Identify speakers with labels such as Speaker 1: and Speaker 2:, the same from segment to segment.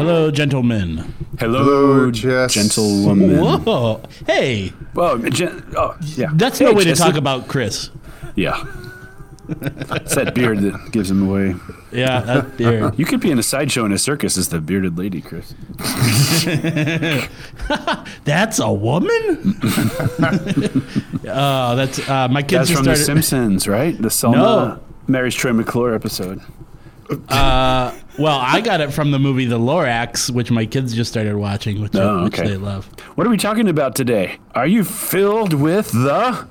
Speaker 1: Hello, gentlemen.
Speaker 2: Hello,
Speaker 3: Hello, Jess.
Speaker 2: gentlewoman.
Speaker 1: Whoa. Hey,
Speaker 2: Well, gen- oh, yeah.
Speaker 1: that's
Speaker 2: Hey,
Speaker 1: no way to talk about Chris.
Speaker 2: Yeah. it's that beard that gives him away.
Speaker 1: Yeah, that beard.
Speaker 2: You could be in a sideshow in a circus as the bearded lady, Chris.
Speaker 1: That's a woman? oh, that's uh, my kids
Speaker 2: That's
Speaker 1: just
Speaker 2: from The. Simpsons, right? The Selma
Speaker 1: No.
Speaker 2: marries Troy McClure episode.
Speaker 1: Uh, well, I got it from the movie The Lorax, which my kids just started watching, which,
Speaker 2: Oh,
Speaker 1: which they love.
Speaker 2: What are we talking about today? Are you filled with the?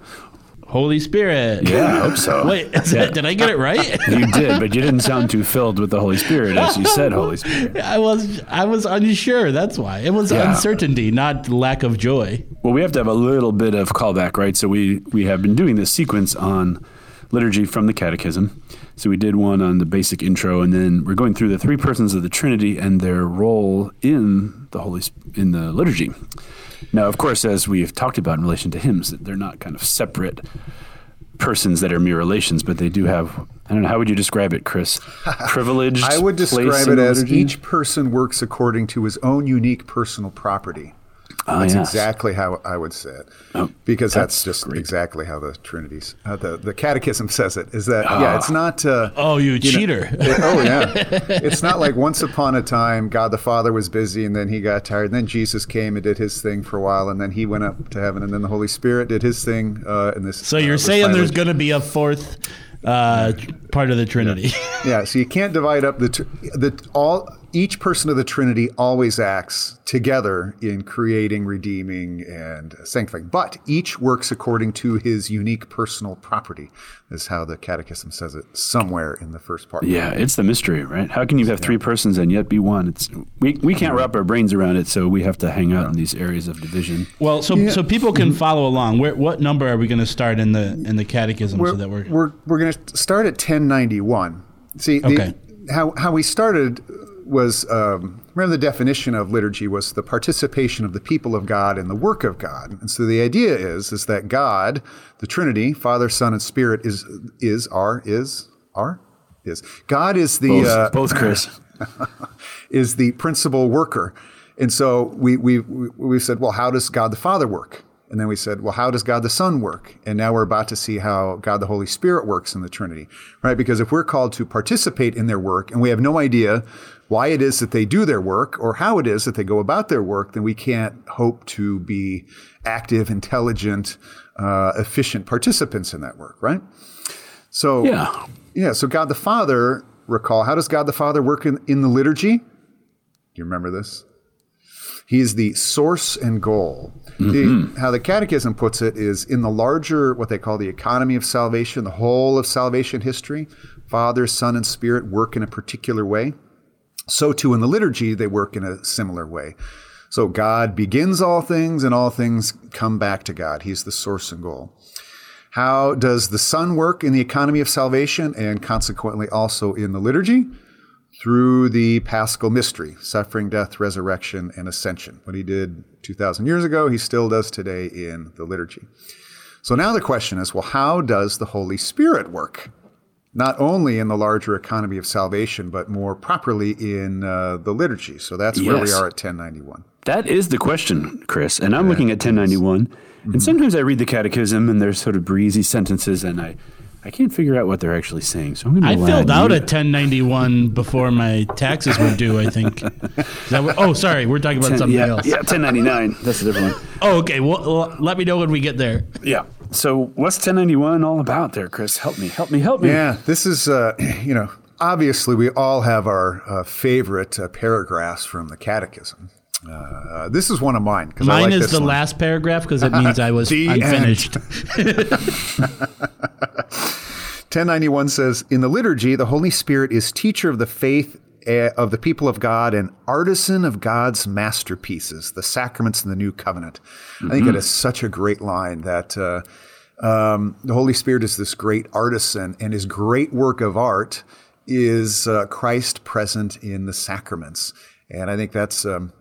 Speaker 1: Holy Spirit.
Speaker 2: Yeah, I hope so.
Speaker 1: Wait, is that, did I get it right?
Speaker 2: You did, but you didn't sound too filled with the Holy Spirit as you said Holy Spirit.
Speaker 1: I was I was unsure. That's why it was
Speaker 2: Yeah.
Speaker 1: uncertainty, not lack of joy.
Speaker 2: Well, we have to have a little bit of callback, right? So we we have been doing this sequence on liturgy from the Catechism. So we did one on the basic intro, and then we're going through the three persons of the Trinity and their role in the Holy in the liturgy. Now, of course, as we've talked about in relation to hymns, they're not kind of separate persons that are mere relations, but they do have. I don't know. How would you describe it, Chris? Privileged.
Speaker 3: I would describe it as
Speaker 2: liturgy?
Speaker 3: each person works according to his own unique personal property.
Speaker 2: Ah,
Speaker 3: That's
Speaker 2: yes.
Speaker 3: exactly how I would say it,
Speaker 2: Oh,
Speaker 3: because
Speaker 2: that's
Speaker 3: that's, just
Speaker 2: great.
Speaker 3: exactly how the Trinity's uh, the the Catechism says it. Is that yeah? It's not. Uh,
Speaker 1: Oh, you,
Speaker 3: know,
Speaker 1: cheater.
Speaker 3: it- oh yeah, it's not like once upon a time God the Father was busy and then he got tired. And then Jesus came and did his thing for a while, and then he went up to heaven, and then the Holy Spirit did his thing. Uh, and this.
Speaker 1: So
Speaker 3: uh,
Speaker 1: you're
Speaker 3: was
Speaker 1: saying
Speaker 3: finally-
Speaker 1: there's going to be a fourth uh, part of the Trinity?
Speaker 3: Yeah, so you can't divide up the tr- the all. Each person of the Trinity always acts together in creating, redeeming, and sanctifying. But each works according to his unique personal property. Is how the Catechism says it somewhere in the first part.
Speaker 2: Yeah, it's the mystery, right? How can you have three persons and yet be one? It's we, we can't wrap our brains around it, so we have to hang out in these areas of division.
Speaker 1: Well, so so people can follow along. Where, what number are we going to start in the in the Catechism
Speaker 3: we're
Speaker 1: so that we're,
Speaker 3: we're, we're going to start at 1091. See, the, how how we started was um, remember the definition of liturgy was the participation of the people of God in the work of God, and so the idea is is that God, the Trinity, Father, Son, and Spirit is is are is are is God is the
Speaker 2: Both,
Speaker 3: uh,
Speaker 2: both Chris.
Speaker 3: is the principal worker. And so we, we, we we said, well, how does God the Father work? And then we said, well, how does God the Son work? And now we're about to see how God the Holy Spirit works in the Trinity, right? Because if we're called to participate in their work and we have no idea why it is that they do their work or how it is that they go about their work, then we can't hope to be active, intelligent, uh, efficient participants in that work, right? So
Speaker 2: Yeah.
Speaker 3: yeah, so God the Father, recall, how does God the Father work in, in the liturgy? Do you remember this? He is the source and goal. The- how the Catechism puts it is in the larger, what they call the economy of salvation, the whole of salvation history, Father, Son, and Spirit work in a particular way. So too in the liturgy, they work in a similar way. So God begins all things, and all things come back to God. He's the source and goal. How does the Son work in the economy of salvation and consequently also in the liturgy? Through the paschal mystery, suffering, death, resurrection, and ascension. What he did 2,000 years ago, he still does today in the liturgy. So now the question is well, how does the Holy Spirit work? Not only in the larger economy of salvation, but more properly in uh, the liturgy. So that's where we are at 1091.
Speaker 2: That is the question, Chris. And I'm looking at 1091, and sometimes I read the Catechism, and there's sort of breezy sentences, and I, I can't figure out what they're actually saying. So I'm going to.
Speaker 1: I filled out a 1091 before my taxes were due. I think. Is that what, oh, sorry, we're talking about something
Speaker 2: yeah,
Speaker 1: else.
Speaker 2: yeah, 1099. That's a different one.
Speaker 1: Oh, okay. Well, l- let me know when we get there.
Speaker 2: Yeah. So what's 1091 all about there, Chris? Help me, help me, help me.
Speaker 3: Yeah, this is, uh, you know, obviously we all have our uh, favorite uh, paragraphs from the Catechism. Uh, this is one of mine. 'cause I
Speaker 1: Mine
Speaker 3: like
Speaker 1: is
Speaker 3: this
Speaker 1: the
Speaker 3: one.
Speaker 1: last paragraph because it means I was I'm finished.
Speaker 3: 1091 says, In the liturgy, the Holy Spirit is teacher of the faith of the people of God, an artisan of God's masterpieces, the sacraments and the new covenant. I think it is such a great line that uh, um, the Holy Spirit is this great artisan, and his great work of art is uh, Christ present in the sacraments. And I think that's. Um,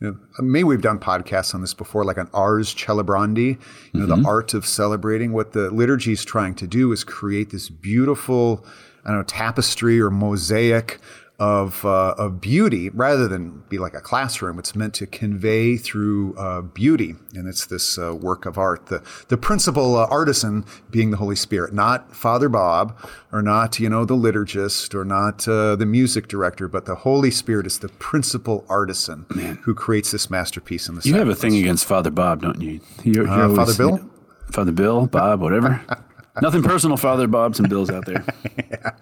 Speaker 3: you know, maybe we've done podcasts on this before, like on Ars Celebrandi, you know, the art of celebrating. What the liturgy is trying to do is create this beautiful, I don't know, tapestry or mosaic of uh, of beauty, rather than be like a classroom. It's meant to convey through uh, beauty, and it's this uh, work of art. The the principal uh, artisan being the Holy Spirit, not Father Bob, or not you know the liturgist, or not uh, the music director, but the Holy Spirit is the principal artisan who creates this masterpiece in the.
Speaker 2: You have a thing against Father Bob, don't you? You're,
Speaker 3: Uh, Father Bill?
Speaker 2: Father Bill, Bob, whatever. Nothing personal, Father Bobs and Bills out there.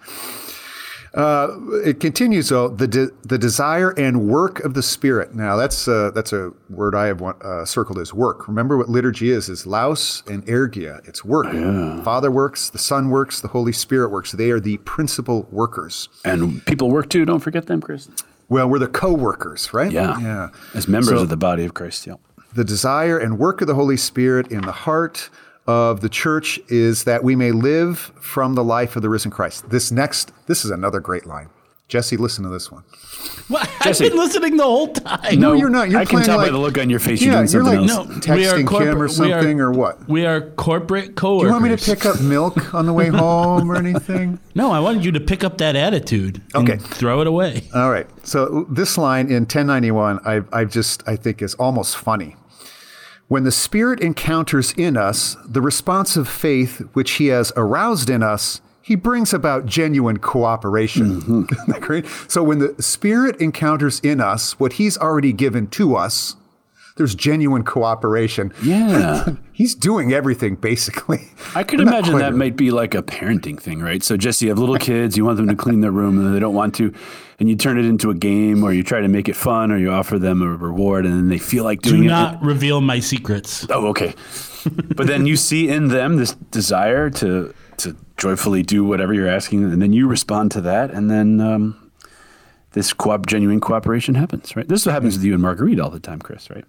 Speaker 3: it continues though the de- the desire and work of the spirit. Now that's uh, that's a word I have one, uh, circled as work. Remember what liturgy is: is laos and ergia. It's work. Father works, the Son works, the Holy Spirit works. They are the principal workers.
Speaker 2: And people work too. Don't forget them, Chris.
Speaker 3: Well, we're the co-workers, right?
Speaker 2: Yeah.
Speaker 3: yeah.
Speaker 2: As members
Speaker 3: So-
Speaker 2: of the body of Christ. Yeah.
Speaker 3: the desire and work of the Holy Spirit in the heart of the church is that we may live from the life of the risen Christ. This next, this is another great line. Jesse, listen to this one.
Speaker 1: What? I've
Speaker 2: Jesse.
Speaker 1: been listening the whole time.
Speaker 3: No, you're not. You're
Speaker 2: I can tell
Speaker 3: like-
Speaker 2: by the look on your face you're
Speaker 3: yeah,
Speaker 2: doing
Speaker 3: you're
Speaker 2: something
Speaker 3: like
Speaker 2: else.
Speaker 1: No,
Speaker 3: texting
Speaker 1: corporate-
Speaker 3: Kim or
Speaker 1: we are-
Speaker 3: something or what.
Speaker 1: We are corporate
Speaker 3: co.
Speaker 1: Do
Speaker 3: you want me to pick up milk on the way home or anything?
Speaker 1: No, I wanted you to pick up that attitude. and
Speaker 3: Okay.
Speaker 1: throw it away.
Speaker 3: All right. So this line in 1091, I, I just I think is almost funny. When the Spirit encounters in us the responsive faith which He has aroused in us, He brings about genuine cooperation. Mm-hmm. Isn't that great? So when the Spirit encounters in us what He's already given to us, there's genuine cooperation.
Speaker 2: Yeah.
Speaker 3: He's doing everything basically.
Speaker 2: I could
Speaker 3: Not
Speaker 2: imagine that might be like a parenting thing, right? So, Jesse, you have little kids, you want them to clean their room, and they don't want to, and you turn it into a game, or you try to make it fun, or you offer them a reward, and then they feel like
Speaker 1: Do
Speaker 2: doing it.
Speaker 1: not reveal my secrets.
Speaker 2: Oh, okay. but then you see in them this desire to to joyfully do whatever you're asking, and then you respond to that, and then um, this co- genuine cooperation happens, right? This is what happens with you and Marguerite all the time, Chris, right?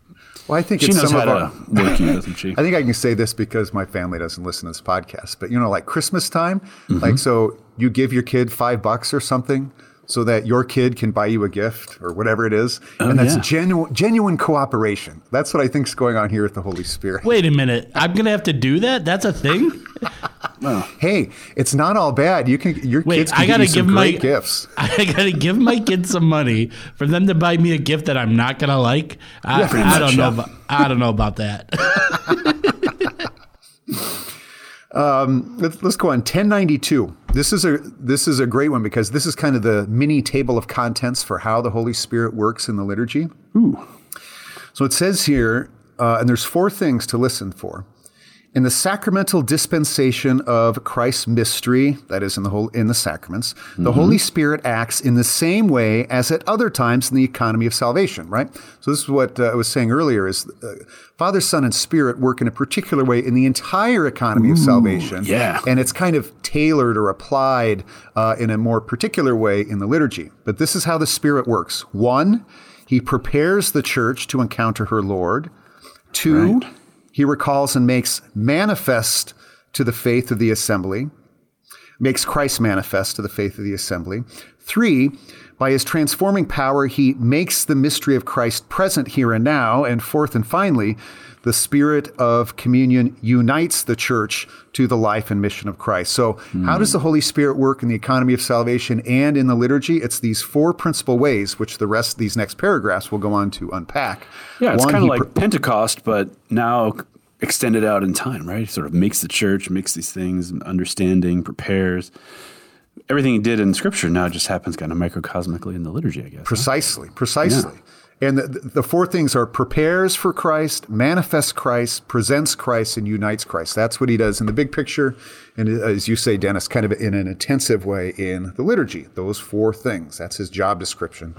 Speaker 3: Well, I think
Speaker 2: She
Speaker 3: it's
Speaker 2: knows
Speaker 3: some
Speaker 2: how
Speaker 3: of
Speaker 2: to
Speaker 3: our,
Speaker 2: work you, doesn't she?
Speaker 3: I think I can say this because my family doesn't listen to this podcast. But you know, like Christmas time,
Speaker 2: Mm-hmm.
Speaker 3: like so you give your kid five bucks or something so that your kid can buy you a gift or whatever it is. Oh, and that's
Speaker 2: Oh, yeah.
Speaker 3: genuine genuine cooperation. That's what I think is going on here with the Holy Spirit.
Speaker 1: Wait a minute. I'm gonna have to do that. That's a thing.
Speaker 3: Hey, it's not all bad. You can your
Speaker 1: Wait,
Speaker 3: kids can
Speaker 1: I gotta
Speaker 3: give you some
Speaker 1: give my
Speaker 3: great gifts.
Speaker 1: I gotta give my kids some money for them to buy me a gift that I'm not gonna like. I,
Speaker 2: pretty
Speaker 1: I don't know. About, I don't know about that.
Speaker 3: Let's, let's go on 1092. This is a this is a great one because this is kind of the mini table of contents for how the Holy Spirit works in the liturgy. Ooh. So it says here, uh, and there's four things to listen for. In the sacramental dispensation of Christ's mystery, that is in the whole in the sacraments, the Holy Spirit acts in the same way as at other times in the economy of salvation. Right. So this is what uh, I was saying earlier: is uh, Father, Son, and Spirit work in a particular way in the entire economy of salvation.
Speaker 2: yeah.
Speaker 3: and it's kind of tailored or applied uh, in a more particular way in the liturgy. But this is how the Spirit works. One, He prepares the church to encounter her Lord. Two, he recalls and makes manifest to the faith of the assembly, makes Christ manifest to the faith of the assembly. Three, by his transforming power, he makes the mystery of Christ present here and now. And fourth and finally, the spirit of communion unites the church to the life and mission of Christ. So, how does the Holy Spirit work in the economy of salvation and in the liturgy? It's these four principal ways, which the rest of these next paragraphs will go on to unpack.
Speaker 2: Yeah, it's kind of like Pentecost, but now extended out in time, right? Sort of makes the church, makes these things, understanding, prepares. Everything he did in Scripture now just happens kind of microcosmically in the liturgy, I guess.
Speaker 3: Precisely, precisely. And the, the four things are prepares for Christ, manifests Christ, presents Christ, and unites Christ. That's what he does in the big picture. And as you say, Dennis, kind of in an intensive way in the liturgy. Those four things. That's his job description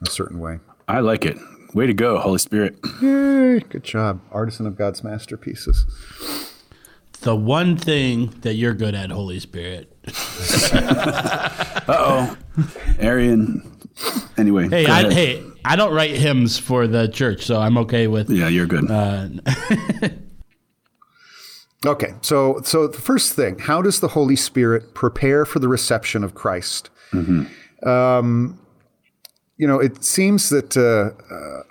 Speaker 3: in a certain way.
Speaker 2: I like it. Way to go, Holy Spirit.
Speaker 3: Yay, good job. Artisan of God's masterpieces.
Speaker 1: the one thing that you're good at, Holy Spirit. Uh oh.
Speaker 2: Arian, Anyway,
Speaker 1: Hey,
Speaker 2: go
Speaker 1: I,
Speaker 2: ahead.
Speaker 1: hey, I don't write hymns for the church, so I'm okay with.
Speaker 2: Yeah, you're good.
Speaker 1: Uh,
Speaker 3: Okay, so so the first thing, how does the Holy Spirit prepare for the reception of Christ? Um, you know, it seems that uh, uh,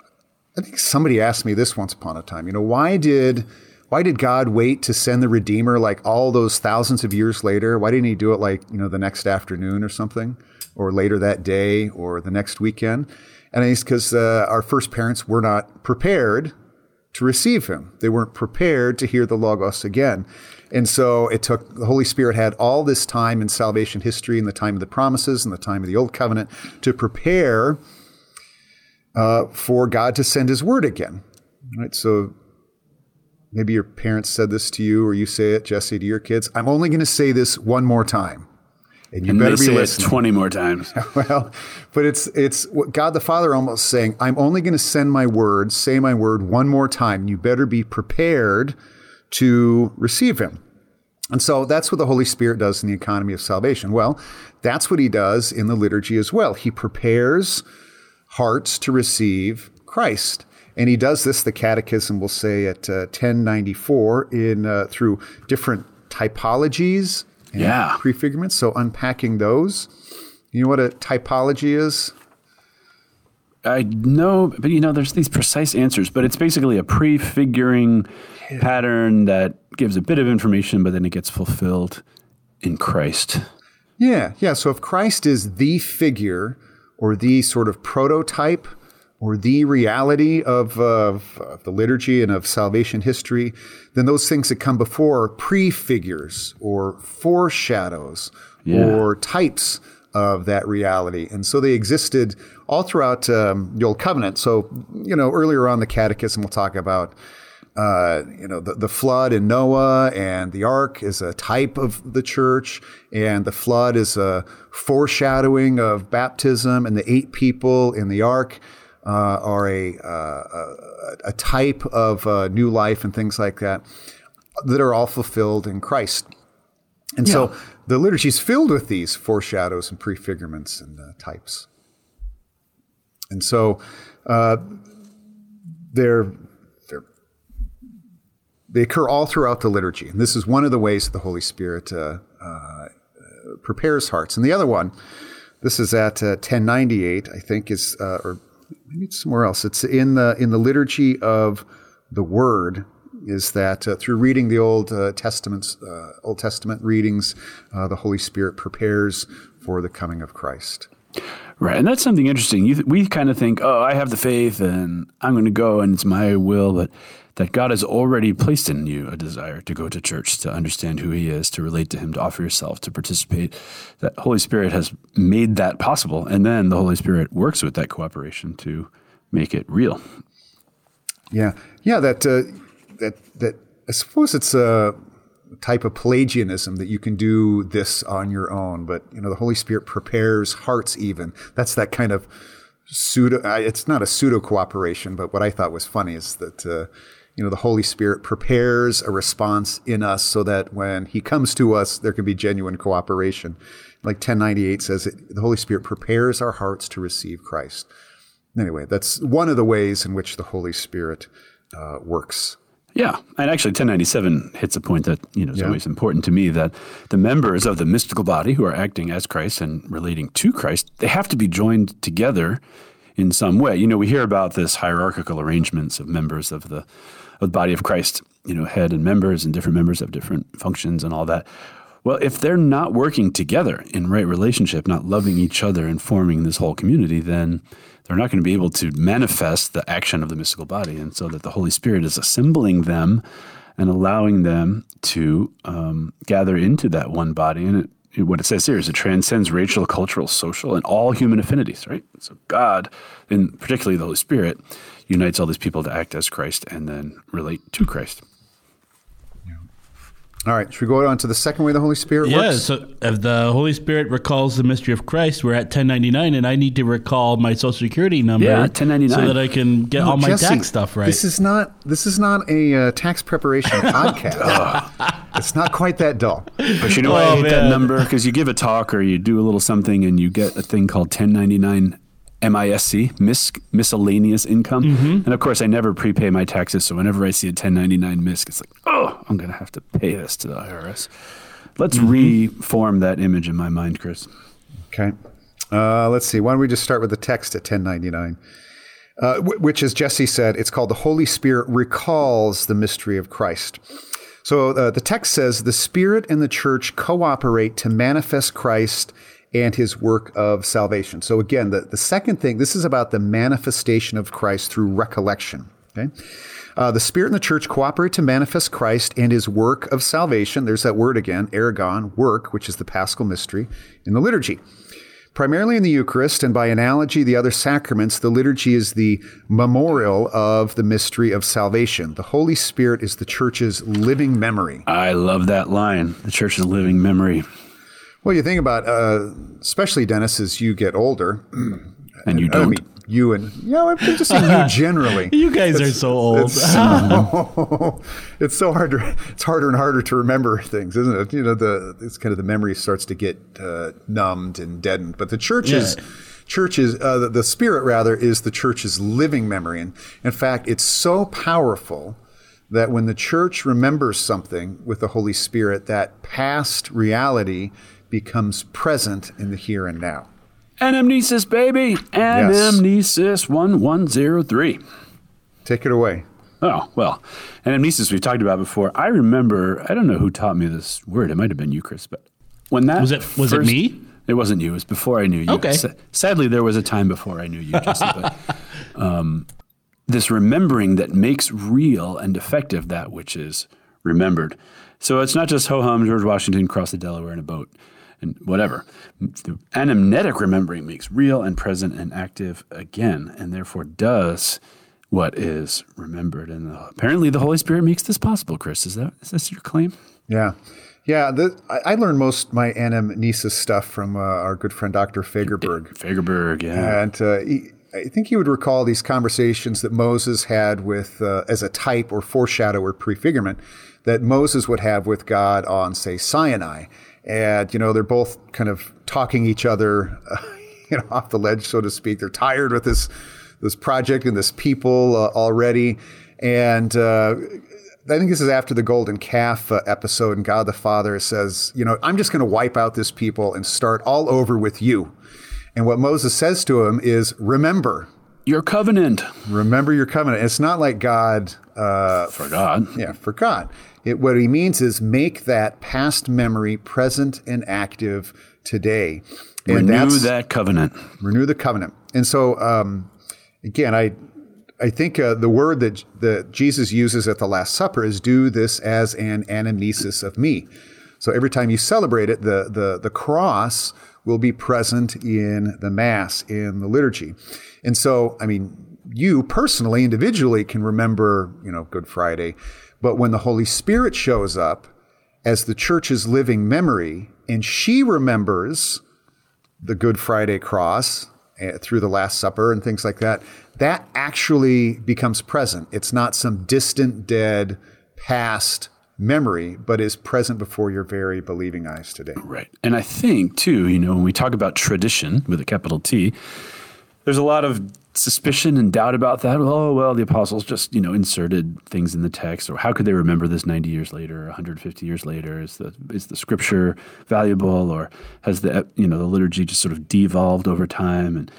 Speaker 3: I think somebody asked me this once upon a time. You know, why did why did God wait to send the Redeemer like all those thousands of years later? Why didn't He do it like you know the next afternoon or something, or later that day, or the next weekend? And it's because uh, our first parents were not prepared to receive him. They weren't prepared to hear the Logos again. And so it took, the Holy Spirit had all this time in salvation history, in the time of the promises, and the time of the Old Covenant, to prepare uh, for God to send his word again. Right? So maybe your parents said this to you, or you say it, Jesse, to your kids. I'm only going to say this one more time. And you
Speaker 2: and
Speaker 3: better be listening.
Speaker 2: 20 more times.
Speaker 3: Well, but it's it's what God the Father almost saying, I'm only going to send my word, say my word one more time. You better be prepared to receive him. And so that's what the Holy Spirit does in the economy of salvation. Well, that's what he does in the liturgy as well. He prepares hearts to receive Christ. And he does this, the Catechism will say at uh, 1094, in uh, through different typologies
Speaker 2: Yeah.
Speaker 3: prefigurements. So unpacking those. You know what a typology is?
Speaker 2: I know, but you know, there's these precise answers, but it's basically a prefiguring pattern that gives a bit of information, but then it gets fulfilled in Christ.
Speaker 3: Yeah, yeah. So if Christ is the figure or the sort of prototype or the reality of, of, of the liturgy and of salvation history, then those things that come before are prefigures or foreshadows
Speaker 2: Yeah.
Speaker 3: or types of that reality. And so they existed all throughout um, the Old Covenant. So, you know, earlier on the Catechism, we'll talk about uh, you know, the, the flood in Noah and the ark is a type of the church, and the flood is a foreshadowing of baptism, and the eight people in the ark uh, are a, uh, a, type of uh, new life and things like that that are all fulfilled in Christ. And so the liturgy is filled with these foreshadows and prefigurements and uh, types. And so uh, they're, they're, they occur all throughout the liturgy. And this is one of the ways that the Holy Spirit uh, uh, prepares hearts. And the other one, this is at uh, 1098, I think, is, uh, or maybe it's somewhere else. It's in the, in the liturgy of the Word. Is that uh, through reading the Old uh, Testaments, uh, Old Testament readings, uh, the Holy Spirit prepares for the coming of Christ.
Speaker 2: Right, and that's something interesting. Th- we kind of think, oh, I have the faith, and I'm going to go, and it's my will, but that God has already placed in you a desire to go to church, to understand who He is, to relate to Him, to offer yourself, to participate. That Holy Spirit has made that possible, and then the Holy Spirit works with that cooperation to make it real.
Speaker 3: Yeah, yeah. That uh, that that I suppose it's a type of Pelagianism that you can do this on your own, but you know the Holy Spirit prepares hearts. Even that's that kind of pseudo. It's not a pseudo cooperation, but what I thought was funny is that. Uh, you know, the Holy Spirit prepares a response in us so that when He comes to us, there can be genuine cooperation. Like 1098 says, the Holy Spirit prepares our hearts to receive Christ. Anyway, that's one of the ways in which the Holy Spirit uh, works.
Speaker 2: Yeah, and actually, 1097 hits a point that you know is
Speaker 3: Yeah.
Speaker 2: always important to me that the members of the mystical body who are acting as Christ and relating to Christ, they have to be joined together in some way. You know, we hear about this hierarchical arrangements of members of the of the body of Christ. You know, head and members, and different members have different functions and all that. Well, if they're not working together in right relationship, not loving each other and forming this whole community, then they're not going to be able to manifest the action of the mystical body. And so that the Holy Spirit is assembling them and allowing them to um, gather into that one body. And it, what it says here is it transcends racial, cultural, social, and all human affinities, right? So God, and particularly the Holy Spirit, unites all these people to act as Christ and then relate to Christ.
Speaker 3: All right, should we go on to the second way the Holy Spirit
Speaker 1: Yeah,
Speaker 3: works?
Speaker 1: so if the Holy Spirit recalls the mystery of Christ, we're at 1099, and I need to recall my social security number
Speaker 2: Yeah, 1099.
Speaker 1: so that I can get all my
Speaker 3: Jesse,
Speaker 1: tax stuff right.
Speaker 3: This is not this is not a uh, tax preparation podcast. it's not quite that dull.
Speaker 2: But you know why I
Speaker 1: Oh,
Speaker 2: hate that number? Because you give a talk or you do a little something and you get a thing called 1099 MISC, mis- miscellaneous income.
Speaker 1: Mm-hmm.
Speaker 2: And of course, I never prepay my taxes. So whenever I see a 1099 MISC, it's like, oh, I'm going to have to pay this to the IRS. Let's
Speaker 1: Mm-hmm.
Speaker 2: reform that image in my mind, Chris.
Speaker 3: Okay. Uh, let's see. Why don't we just start with the text at 1099? Uh, wh- which, as Jesse said, it's called the Holy Spirit recalls the mystery of Christ. So uh, the text says the Spirit and the church cooperate to manifest Christ and his work of salvation. So again, the, the second thing, this is about the manifestation of Christ through recollection. Okay. Uh, the Spirit and the church cooperate to manifest Christ and his work of salvation. There's that word again, ergon, work, which is the paschal mystery in the liturgy. Primarily in the Eucharist, and by analogy, the other sacraments, the liturgy is the memorial of the mystery of salvation. The Holy Spirit is the church's living memory.
Speaker 2: I love that line. The church is living memory.
Speaker 3: Well, you think about, uh, especially Dennis, as you get older.
Speaker 2: And you don't.
Speaker 3: mean, you and you know, I'm just saying you generally.
Speaker 1: You guys are so old.
Speaker 3: It's so, it's so hard to, it's harder and harder to remember things, isn't it? You know, the it's kind of the memory starts to get uh, numbed and deadened. But the church is,
Speaker 1: Yeah.
Speaker 3: church is uh, the, the spirit rather is the church's living memory, and in fact, it's so powerful that when the church remembers something with the Holy Spirit, that past reality becomes present in the here and now.
Speaker 2: Anamnesis, baby. Anamnesis 1103.
Speaker 3: Take it away.
Speaker 2: Oh, well, anamnesis we've talked about before. I remember, I don't know who taught me this word. It might have been you, Chris, but when that
Speaker 1: Was it- was it me?
Speaker 2: It wasn't you. It was before I knew you.
Speaker 1: Okay.
Speaker 2: Sa- sadly, there was a time before I knew you, Jesse. but um, this remembering that makes real and effective that which is remembered. So it's not just ho hum, George Washington crossed the Delaware in a boat and whatever. The anamnetic remembering makes real and present and active again, and therefore does what is remembered. And apparently, the Holy Spirit makes this possible. Chris, is that is this your claim?
Speaker 3: Yeah. Yeah, the, I, I learned most my anamnesis stuff from uh, our good friend Dr. Fagerberg.
Speaker 2: Fagerberg, yeah.
Speaker 3: And uh, he, I think he would recall these conversations that Moses had with, uh, as a type or foreshadow or prefigurement, that Moses would have with God on, say, Sinai. And, you know, they're both kind of talking each other, uh, you know, off the ledge, so to speak. They're tired with this, this project and this people uh, already. And uh, I think this is after the golden calf uh, episode, and God the Father says, you know, I'm just going to wipe out this people and start all over with you. And what Moses says to him is, remember,
Speaker 2: Your covenant.
Speaker 3: remember your covenant. It's not like God uh,
Speaker 2: Forgot.
Speaker 3: yeah, forgot. It, what he means is make that past memory present and active today. And
Speaker 2: Renew that covenant.
Speaker 3: renew the covenant. And so, um, again, I I think uh, the word that that Jesus uses at the Last Supper is "do this as an anamnesis of me." So every time you celebrate it, the the the cross will be present in the Mass in the liturgy. And so, I mean, you personally, individually, can remember, you know, Good Friday, but when the Holy Spirit shows up as the church's living memory, and she remembers the Good Friday cross uh, through the Last Supper and things like that, that actually becomes present. It's not some distant, dead, past memory, but is present before your very believing eyes today.
Speaker 2: Right. And I think, too, you know, when we talk about tradition with a capital T, there's a lot of suspicion and doubt about that. Oh, well, the apostles just, you know, inserted things in the text, or how could they remember this 90 years later, 150 years later? Is the is the scripture valuable, or has the you know the liturgy just sort of devolved over time? And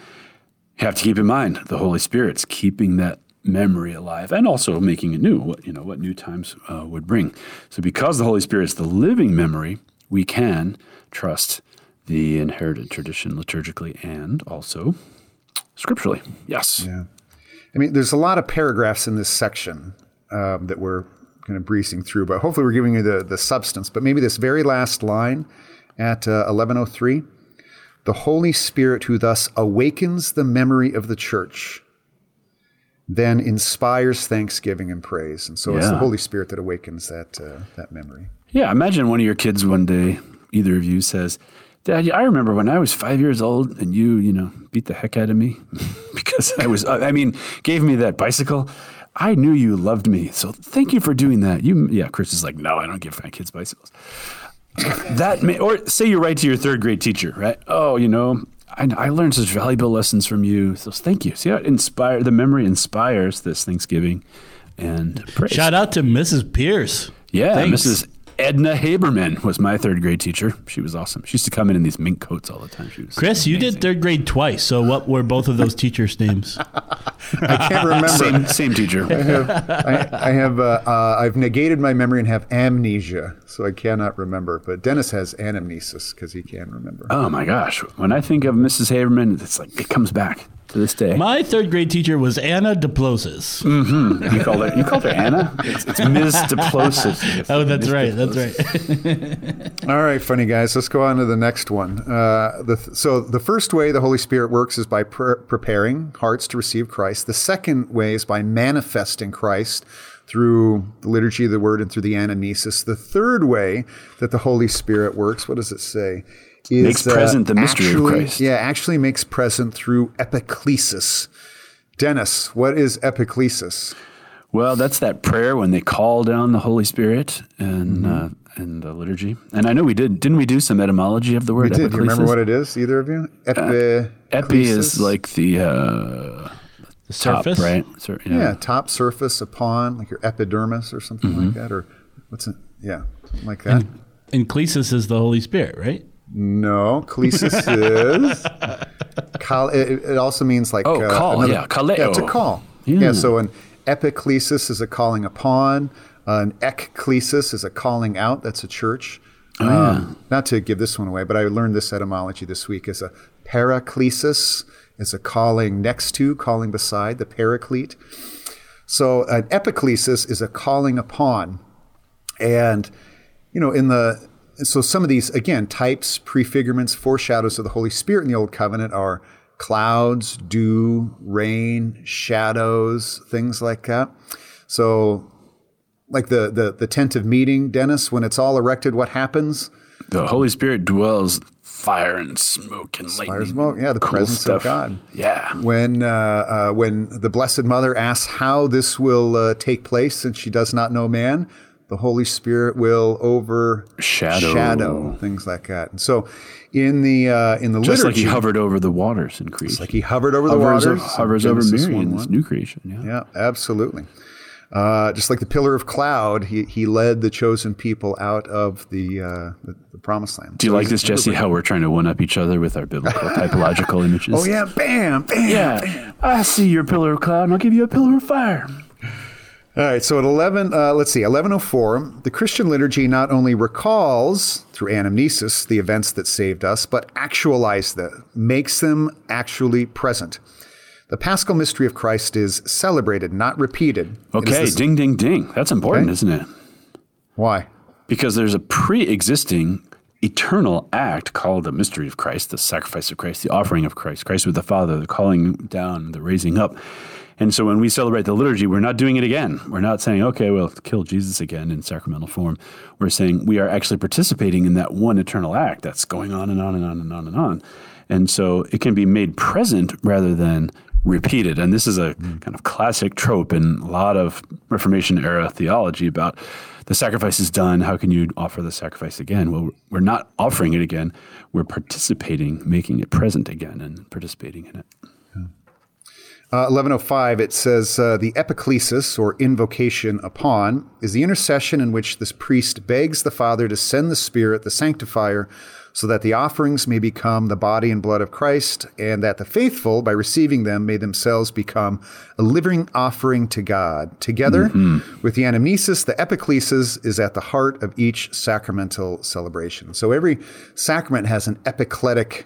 Speaker 2: you have to keep in mind the Holy Spirit's keeping that memory alive and also making it new. What you know, what new times uh, would bring. So, because the Holy Spirit is the living memory, we can trust the inherited tradition liturgically and also scripturally. Yes.
Speaker 3: Yeah. I mean, there's a lot of paragraphs in this section um, that we're kind of breezing through, but hopefully we're giving you the, the substance. But maybe this very last line at uh, 1103 the Holy Spirit who thus awakens the memory of the church then inspires thanksgiving and praise. And so it's the Holy Spirit that awakens that, uh, that memory.
Speaker 2: Yeah. Imagine one of your kids one day, either of you says, Dad, I remember when I was five years old and you, you know, beat the heck out of me because I was, I mean, gave me that bicycle. I knew you loved me. So thank you for doing that. You, yeah, Chris is like, no, I don't give my kids bicycles. that may, or say you write to your third grade teacher, right? Oh, you know, I, I learned such valuable lessons from you. So thank you. See how it inspire the memory inspires this Thanksgiving and praise.
Speaker 1: Shout out to Mrs. Pierce.
Speaker 2: Yeah,
Speaker 1: Thanks.
Speaker 2: Mrs. Edna Haberman was my third grade teacher. She was awesome. She used to come in in these mink coats all the time. She was
Speaker 1: Chris, you did third grade twice. So what were both of those teachers' names?
Speaker 3: I can't remember.
Speaker 2: same same teacher.
Speaker 3: I, I have uh, uh, I've negated my memory and have amnesia, so I cannot remember. But Dennis has anamnesis because he can remember.
Speaker 2: Oh my gosh! When I think of Mrs. Haberman, it's like it comes back to this day.
Speaker 1: My third grade teacher was Anna DePloses.
Speaker 2: you called her you called her Anna. It's, it's Ms. Deplosive.
Speaker 1: Oh, that's right. That's right.
Speaker 3: All right, funny guys. Let's go on to the next one. Uh, the, so the first way the Holy Spirit works is by pre- preparing hearts to receive Christ. The second way is by manifesting Christ through the liturgy of the Word and through the anamnesis. The third way that the Holy Spirit works, what does it say? Is,
Speaker 2: Makes present the mystery of Christ.
Speaker 3: Yeah, actually makes present through epiclesis. Dennis, what is epiclesis?
Speaker 2: Well, that's that prayer when they call down the Holy Spirit and
Speaker 3: Mm-hmm.
Speaker 2: uh, and the liturgy. And I know we did. Didn't we do some etymology of the word?
Speaker 3: We did. Do you remember
Speaker 2: epiclesis?
Speaker 3: what it is, either of you? Epi-
Speaker 2: Epi is like the uh,
Speaker 1: The
Speaker 2: top,
Speaker 1: surface.
Speaker 2: right? Sur-
Speaker 3: Yeah, top surface upon, like your epidermis or something
Speaker 2: Mm-hmm.
Speaker 3: like that, or what's it? Yeah, like that.
Speaker 1: And Clesis is the Holy Spirit, right?
Speaker 3: No, klesis is. Call, it, it also means like
Speaker 2: Oh, call, yeah, kaleo.
Speaker 3: Yeah, it's a call.
Speaker 2: Yeah.
Speaker 3: Yeah. so an epiclesis is a calling upon. An ekklesis is a calling out. That's a church.
Speaker 2: Oh,
Speaker 3: Uh, not to give this one away, but I learned this etymology this week. Is a paraclesis is a calling next to, calling beside the paraclete. So an epiclesis is a calling upon. And, you know, in the, so some of these, again, types, prefigurements, foreshadows of the Holy Spirit in the Old Covenant are clouds, dew, rain, shadows, things like that. So, like the, the, the tent of meeting, Dennis, when it's all erected, what happens?
Speaker 2: The Holy Spirit dwells fire and smoke and lightning.
Speaker 3: Fire, smoke, yeah, the
Speaker 2: Cool
Speaker 3: presence
Speaker 2: stuff.
Speaker 3: of God.
Speaker 2: Yeah.
Speaker 3: When uh, uh, when the Blessed Mother asks how this will uh, take place, since she does not know man, the Holy Spirit will overshadow
Speaker 2: Shadow.
Speaker 3: things like that. And so, in the uh, in the
Speaker 2: Just like he hovered over the waters in creation.
Speaker 3: like he hovered over the
Speaker 2: hovers,
Speaker 3: waters,
Speaker 2: hovers over Mary in this new creation. Yeah.
Speaker 3: Yeah, absolutely. Uh, just like the pillar of cloud, he, he led the chosen people out of the uh, the, the promised land.
Speaker 2: Do you like this, Jesse? How we're trying to one up each other with our biblical typological images?
Speaker 3: Oh yeah, bam, bam.
Speaker 2: yeah. I see your pillar of cloud, and I'll give you a pillar of fire.
Speaker 3: All right, so at 11, uh, let's see, 1104, the Christian liturgy not only recalls through anamnesis the events that saved us, but actualizes them, makes them actually present. The Paschal mystery of Christ is celebrated, not repeated.
Speaker 2: Okay,
Speaker 3: this-
Speaker 2: ding, ding, ding. That's important,
Speaker 3: Okay.
Speaker 2: isn't it?
Speaker 3: Why?
Speaker 2: Because there's a pre existing eternal act called the mystery of Christ, the sacrifice of Christ, the offering of Christ, Christ with the Father, the calling down, the raising up. And so when we celebrate the liturgy, we're not doing it again. We're not saying, okay, well, kill Jesus again in sacramental form. We're saying we are actually participating in that one eternal act that's going on and on and on and on and on. And so it can be made present rather than repeated. And this is a mm. kind of classic trope in a lot of Reformation era theology about the sacrifice is done. How can you offer the sacrifice again? Well, we're not offering it again. We're participating, making it present again and participating in it.
Speaker 3: Uh, 1105, it says uh, the epiclesis, or invocation upon, is the intercession in which this priest begs the Father to send the Spirit, the sanctifier, so that the offerings may become the body and blood of Christ, and that the faithful, by receiving them, may themselves become a living offering to God. Together with the anamnesis, the epiclesis is at the heart of each sacramental celebration. So every sacrament has an epicletic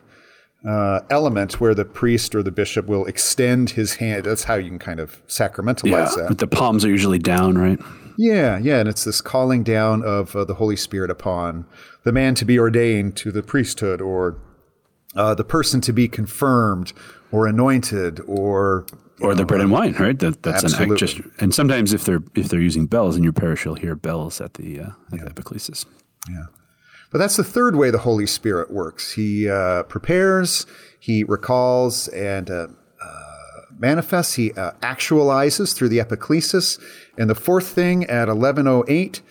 Speaker 3: uh, element where the priest or the bishop will extend his hand. That's how you can kind of sacramentalize
Speaker 2: Yeah,
Speaker 3: that.
Speaker 2: but the palms are usually down, right?
Speaker 3: Yeah, yeah, and it's this calling down of uh, the Holy Spirit upon the man to be ordained to the priesthood, or uh, the person to be confirmed, or anointed, or
Speaker 2: Or the bread and wine, right? That, that's an act. Just and sometimes if they're if they're using bells in your parish, you'll hear bells at the uh, at the epiclesis.
Speaker 3: But that's the third way the Holy Spirit works. He uh, prepares, he recalls, and uh, uh, manifests. He uh, actualizes through the epiclesis. And the fourth thing at 1108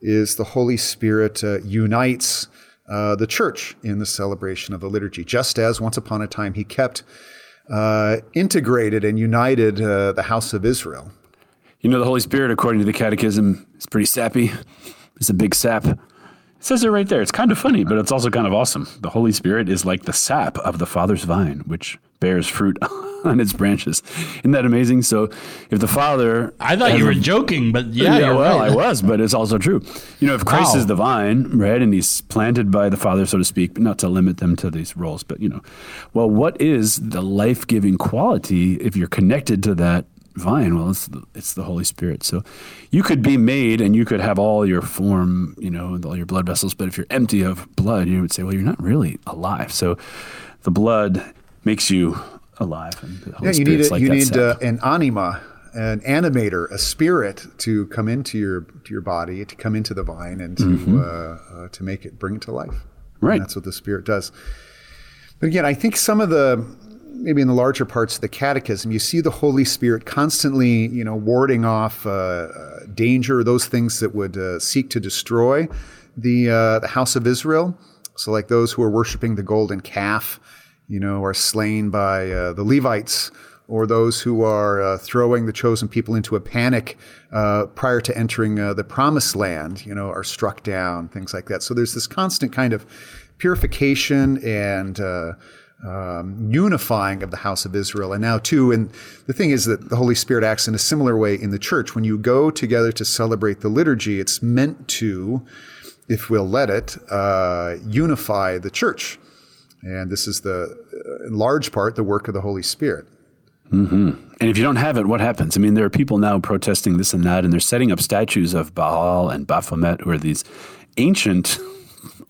Speaker 3: is the Holy Spirit uh, unites uh, the church in the celebration of the liturgy, just as once upon a time he kept uh, integrated and united uh, the house of Israel.
Speaker 2: You know, the Holy Spirit, according to the Catechism, is pretty sappy. It's a big sap. It says it right there. It's kind of funny, but it's also kind of awesome. The Holy Spirit is like the sap of the Father's vine, which bears fruit on its branches. Isn't that amazing? So, if the Father,
Speaker 1: I thought you
Speaker 2: a-
Speaker 1: were joking, but yeah, you're
Speaker 2: well,
Speaker 1: right.
Speaker 2: I was, but it's also true. You know, if Christ
Speaker 1: Wow.
Speaker 2: is the vine, right, and he's planted by the Father, so to speak, but not to limit them to these roles, but you know, well, what is the life giving quality if you're connected to that vine? Well, it's the, it's the Holy Spirit. So you could be made and you could have all your form, you know, and all your blood vessels, but if you're empty of blood, you would say, well, you're not really alive. So the blood makes you alive. And the Holy
Speaker 3: Yeah, you need a,
Speaker 2: like
Speaker 3: you need uh, an anima, an animator, a spirit to come into your to your body, to come into the vine, and to
Speaker 2: Mhm.
Speaker 3: uh, uh, to make it bring it to life.
Speaker 2: Right.
Speaker 3: And that's what the spirit does. But again, I think some of the maybe in the larger parts of the catechism, you see the Holy Spirit constantly, you know, warding off uh, uh, danger, those things that would uh, seek to destroy the uh, the house of Israel. So, like those who are worshiping the golden calf, you know, are slain by uh, the Levites, or those who are uh, throwing the chosen people into a panic prior to entering the promised land, you know, are struck down, things like that. So there's this constant kind of purification and um, unifying of the house of Israel. And now, too, and the thing is that the Holy Spirit acts in a similar way in the church. When you go together to celebrate the liturgy, it's meant to, if we'll let it, uh, unify the church. And this is the, uh, in large part, the work of the Holy Spirit.
Speaker 2: hmm And if you don't have it, what happens? I mean, there are people now protesting this and that, and they're setting up statues of Baal and Baphomet, who are these ancient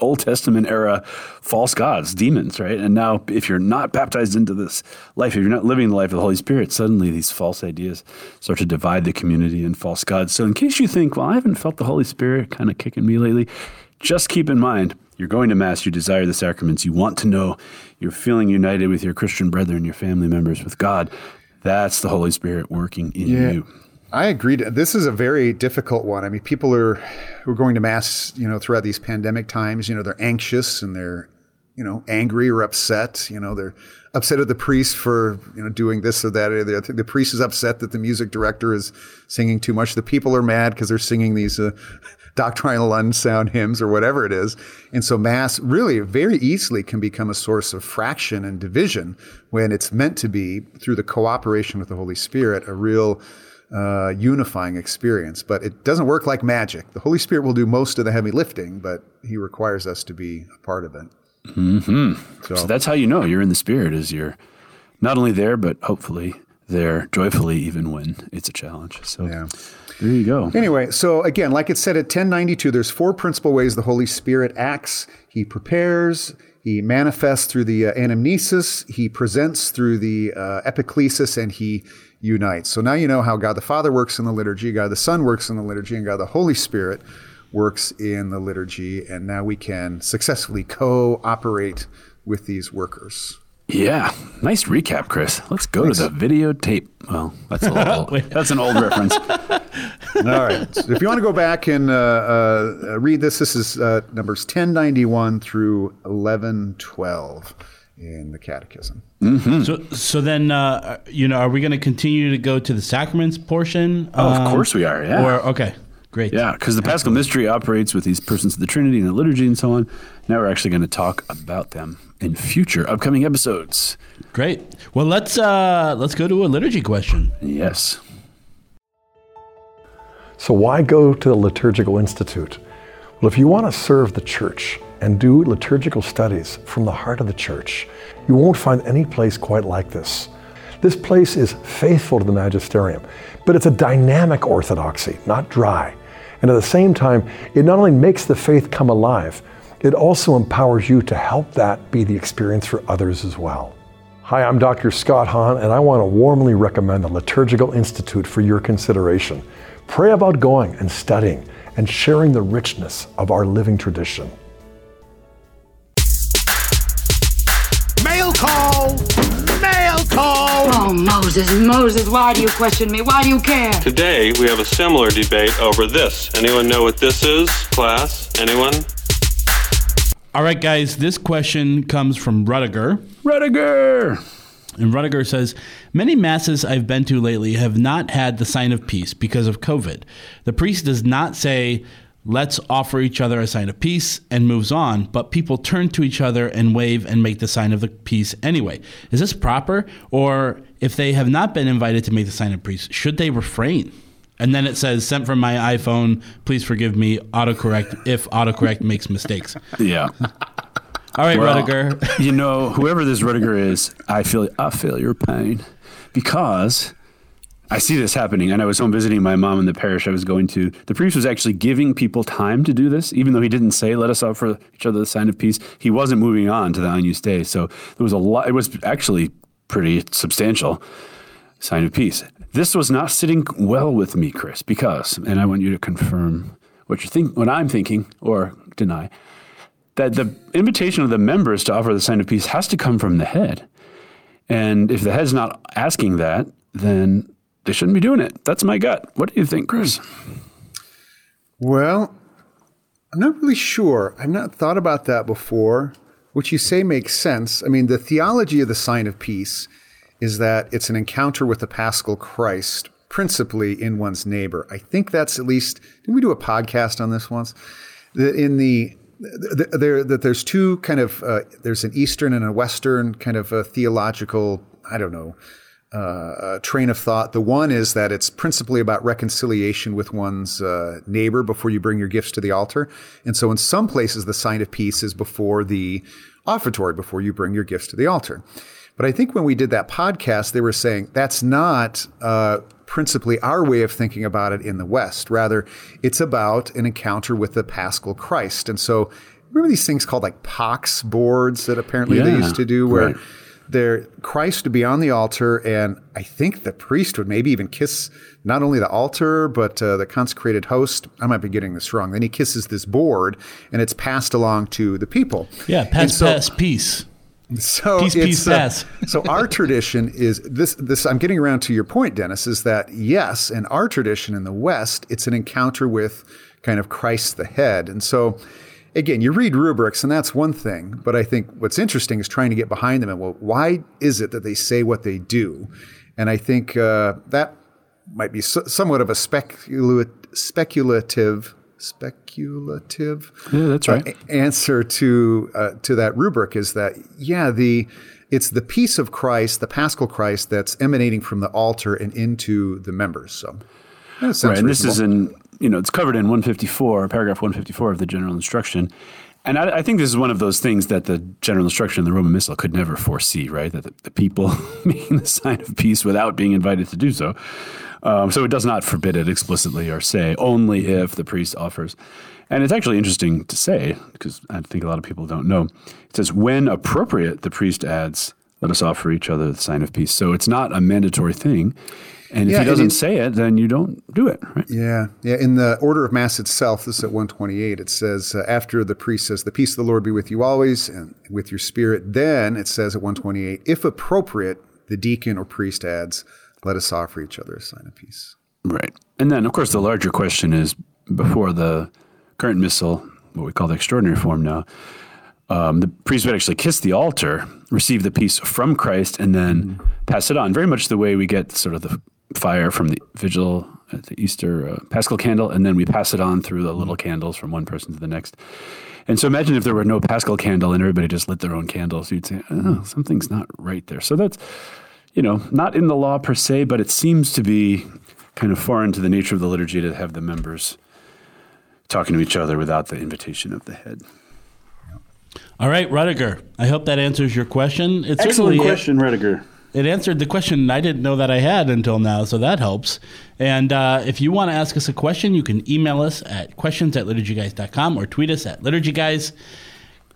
Speaker 2: Old Testament era false gods, demons, right? And now, if you're not baptized into this life, if you're not living the life of the Holy Spirit, suddenly these false ideas start to divide the community and false gods. So, in case you think, well, I haven't felt the Holy Spirit kind of kicking me lately, just keep in mind you're going to Mass, you desire the sacraments, you want to know, you're feeling united with your Christian brethren, your family members, with God. That's the Holy Spirit working in you.
Speaker 3: I agree. This is a very difficult one. I mean, people are who are going to mass, you know, throughout these pandemic times. You know, they're anxious and they're, you know, angry or upset. You know, they're upset at the priest for you know doing this or that the. The priest is upset that the music director is singing too much. The people are mad because they're singing these uh, doctrinal unsound hymns or whatever it is. And so mass really very easily can become a source of fraction and division when it's meant to be through the cooperation with the Holy Spirit, a real uh, unifying experience. But it doesn't work like magic. The Holy Spirit will do most of the heavy lifting, but He requires us to be a part of it.
Speaker 2: hmm So, that's how you know you're in the Spirit, is you're not only there, but hopefully there joyfully, even when it's a challenge. So there you go.
Speaker 3: Anyway, so again, like it said at 1092, there's four principal ways the Holy Spirit acts. He prepares, he manifests through the uh, anamnesis, he presents through the uh, epiclesis, and he unites. So now you know how God the Father works in the liturgy, God the Son works in the liturgy, and God the Holy Spirit works in the liturgy. And now we can successfully cooperate with these workers.
Speaker 2: Yeah, nice recap, Chris. Let's go to the videotape. Well, that's a little, that's an old reference.
Speaker 3: All right. So if you want to go back and uh, uh, read this, this is uh, numbers 1091 through 1112 in the Catechism.
Speaker 1: So, so then, uh, you know, are we going to continue to go to the sacraments portion?
Speaker 2: Oh, of
Speaker 1: Um,
Speaker 2: course we are. Yeah.
Speaker 1: Or okay, great.
Speaker 2: Yeah, because the Paschal Mystery operates with these persons of the Trinity and the liturgy and so on. Now we're actually going to talk about them in future upcoming episodes.
Speaker 1: Great. Well, let's uh, let's go to a liturgy question.
Speaker 2: Yes.
Speaker 4: So, why go to the Liturgical Institute? Well, if you want to serve the church and do liturgical studies from the heart of the church, you won't find any place quite like this. This place is faithful to the magisterium, but it's a dynamic orthodoxy, not dry. And at the same time, it not only makes the faith come alive, it also empowers you to help that be the experience for others as well. Hi, I'm Dr. Scott Hahn, and I want to warmly recommend the Liturgical Institute for your consideration. Pray about going and studying and sharing the richness of our living tradition.
Speaker 5: Call! Mail call!
Speaker 6: Oh, Moses, Moses, why do you question me? Why do you care?
Speaker 7: Today, we have a similar debate over this. Anyone know what this is, class? Anyone?
Speaker 1: All right, guys, this question comes from Rudiger.
Speaker 2: Rudiger!
Speaker 1: And Rudiger says, Many masses I've been to lately have not had the sign of peace because of COVID. The priest does not say, Let's offer each other a sign of peace and moves on, but people turn to each other and wave and make the sign of the peace anyway. Is this proper? Or if they have not been invited to make the sign of peace, should they refrain? And then it says, Sent from my iPhone, please forgive me, autocorrect if autocorrect makes mistakes.
Speaker 2: Yeah.
Speaker 1: All right,
Speaker 2: Well,
Speaker 1: Rudiger.
Speaker 2: you know, whoever this Rudiger is, I feel I feel your pain because I see this happening. And I was home visiting my mom in the parish I was going to. The priest was actually giving people time to do this, even though he didn't say, "Let us offer each other the sign of peace." He wasn't moving on to the Agnus Dei. So there was a lot. It was actually pretty substantial sign of peace. This was not sitting well with me, Chris, because, and I want you to confirm what you think, what I'm thinking, or deny that the invitation of the members to offer the sign of peace has to come from the head. And if the head's not asking that, then they shouldn't be doing it. That's my gut. What do you think, Chris?
Speaker 3: Well, I'm not really sure. I've not thought about that before. What you say makes sense. I mean, the theology of the sign of peace is that it's an encounter with the paschal Christ, principally in one's neighbor. I think that's at least, didn't we do a podcast on this once? The, in the, the, there, that there's two kind of, uh, there's an Eastern and a Western kind of a theological, I don't know, uh, train of thought. The one is that it's principally about reconciliation with one's uh, neighbor before you bring your gifts to the altar. And so in some places, the sign of peace is before the offertory, before you bring your gifts to the altar. But I think when we did that podcast, they were saying that's not uh, principally our way of thinking about it in the West. Rather, it's about an encounter with the paschal Christ. And so remember these things called like pax boards that apparently they used to do where
Speaker 2: right.
Speaker 3: There Christ would be on the altar, and I think the priest would maybe even kiss not only the altar but uh, the consecrated host. I might be getting this wrong. Then he kisses this board, and it's passed along to the people.
Speaker 1: Yeah, pass,
Speaker 3: so-
Speaker 1: pass, peace.
Speaker 3: so
Speaker 1: Peace, peace,
Speaker 3: uh,
Speaker 1: pass.
Speaker 3: so our tradition is this. This I'm getting around to your point, Dennis. Is that yes? In our tradition in the West, it's an encounter with kind of Christ the head, and so again, you read rubrics, and that's one thing. But I think what's interesting is trying to get behind them and well, why is it that they say what they do? And I think uh, that might be so, somewhat of a specula- speculative. Speculative
Speaker 2: Yeah, that's right.
Speaker 3: uh, answer to uh, to that rubric is that yeah the it's the peace of Christ, the Paschal Christ, that's emanating from the altar and into the members. So that
Speaker 2: right, and this is
Speaker 3: reasonable.
Speaker 2: You know it's covered in 154, paragraph 154 of the general instruction. And I, I think this is one of those things that the general instruction in the Roman Missal could never foresee, right? That the, the people making the sign of peace without being invited to do so. Um, so it does not forbid it explicitly or say only if the priest offers. And it's actually interesting to say, because I think a lot of people don't know. It says, when appropriate, the priest adds, let us offer each other the sign of peace. So it's not a mandatory thing. And if
Speaker 3: Yeah,
Speaker 2: he doesn't
Speaker 3: it-
Speaker 2: say it, then you don't do it, right?
Speaker 3: Yeah, yeah. In the order of mass itself, this is at 128. It says uh, after the priest says, "The peace of the Lord be with you always, and with your spirit." Then it says at 128, if appropriate, the deacon or priest adds, "Let us offer each other a sign of peace."
Speaker 2: Right. And then, of course, the larger question is before the current missal, what we call the extraordinary form now, um, the priest would actually kiss the altar, receive the peace from Christ, and then pass it on. Very much the way we get sort of the fire from the vigil at the Easter uh, Paschal candle, and then we pass it on through the little candles from one person to the next. And so imagine if there were no Paschal candle and everybody just lit their own candles, you'd say, oh, something's not right there. So that's, you know, not in the law per se, but it seems to be kind of foreign to the nature of the liturgy to have the members talking to each other without the invitation of the head.
Speaker 1: All right, Rudiger. I hope that answers your question. It certainly-
Speaker 2: Rediger.
Speaker 1: It answered the question I didn't know that I had until now, so that helps. And uh, if you want to ask us a question, you can email us at questions at liturgyguys.com or tweet us at liturgyguys.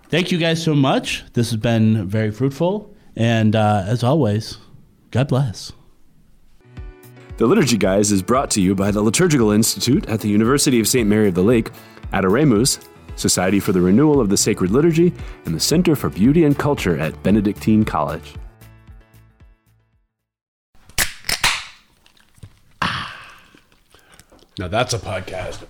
Speaker 1: Thank you guys so much. This has been very fruitful. And uh, as always, God bless.
Speaker 2: The Liturgy Guys is brought to you by the Liturgical Institute at the University of St. Mary of the Lake, Adoremus, Society for the Renewal of the Sacred Liturgy, and the Center for Beauty and Culture at Benedictine College.
Speaker 8: Now that's a podcast.